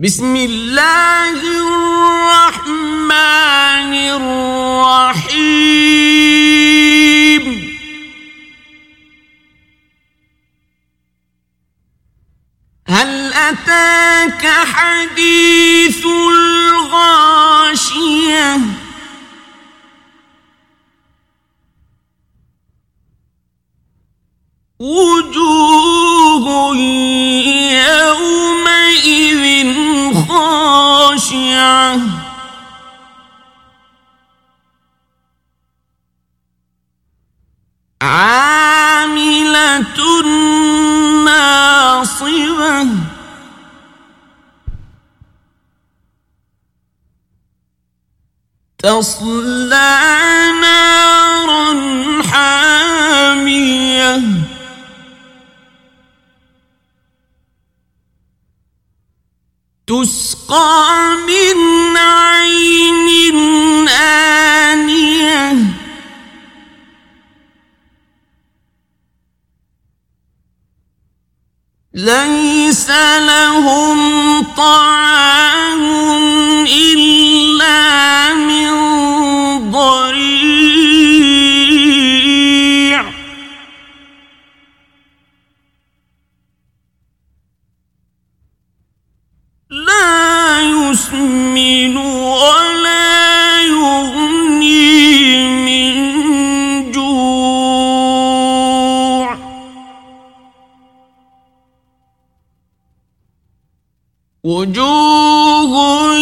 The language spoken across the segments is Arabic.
بسم الله الرحمن الرحيم. هل أتاك حديث الغاشية؟ وجوه خاشعة عاملة ناصبة. تصلى نارا حامية. تسقى ليس لهم طعام. وجوه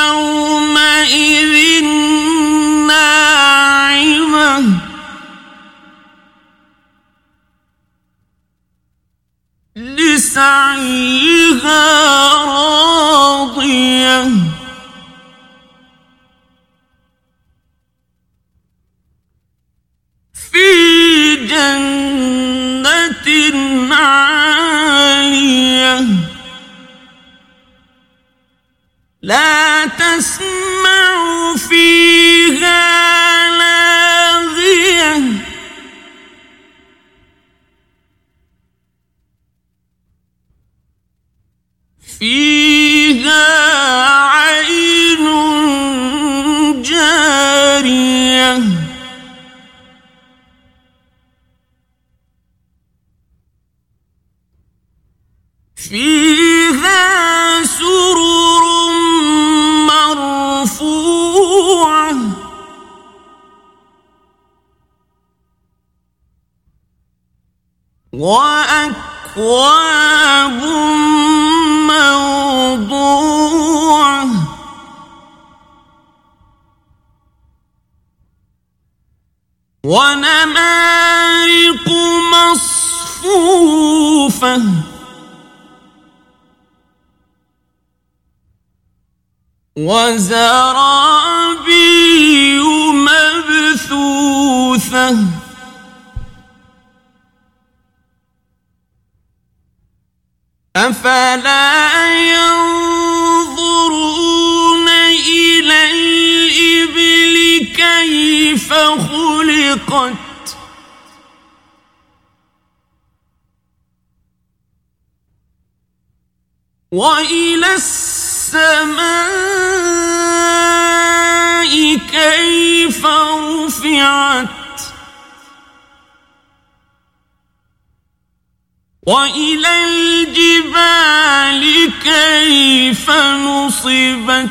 يومئذ ناعمة. لسعيها راضية. في جنة عالية. لا تسمع فيها لاغية. فيها عين جارية. فيها وأكواب موضوعة. ونمارق مصفوفة. وزرابي مبثوثة. أفلا ينظرون إلى الإبل كيف خلقت؟ وإلى السماء كيف رفعت؟ وإلى الجبال كيف نصبت؟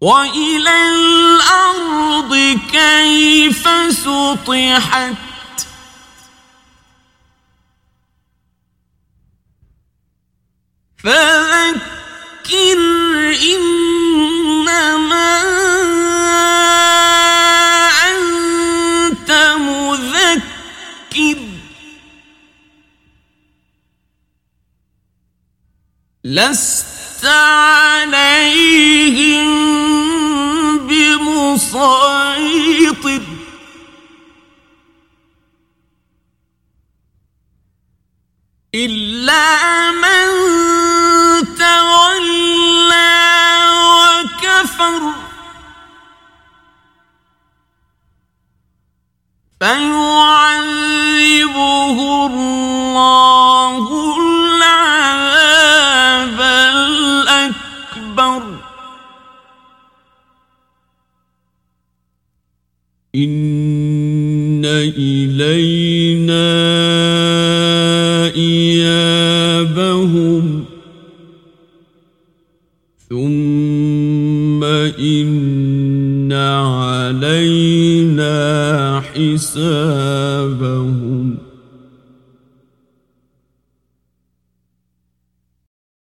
وإلى الأرض كيف سطحت؟ فذكر لست عليهم بمسيطر. إلا من تولى وكفر فيعذبه إن إلينا إيابهم ثم إن علينا حسابهم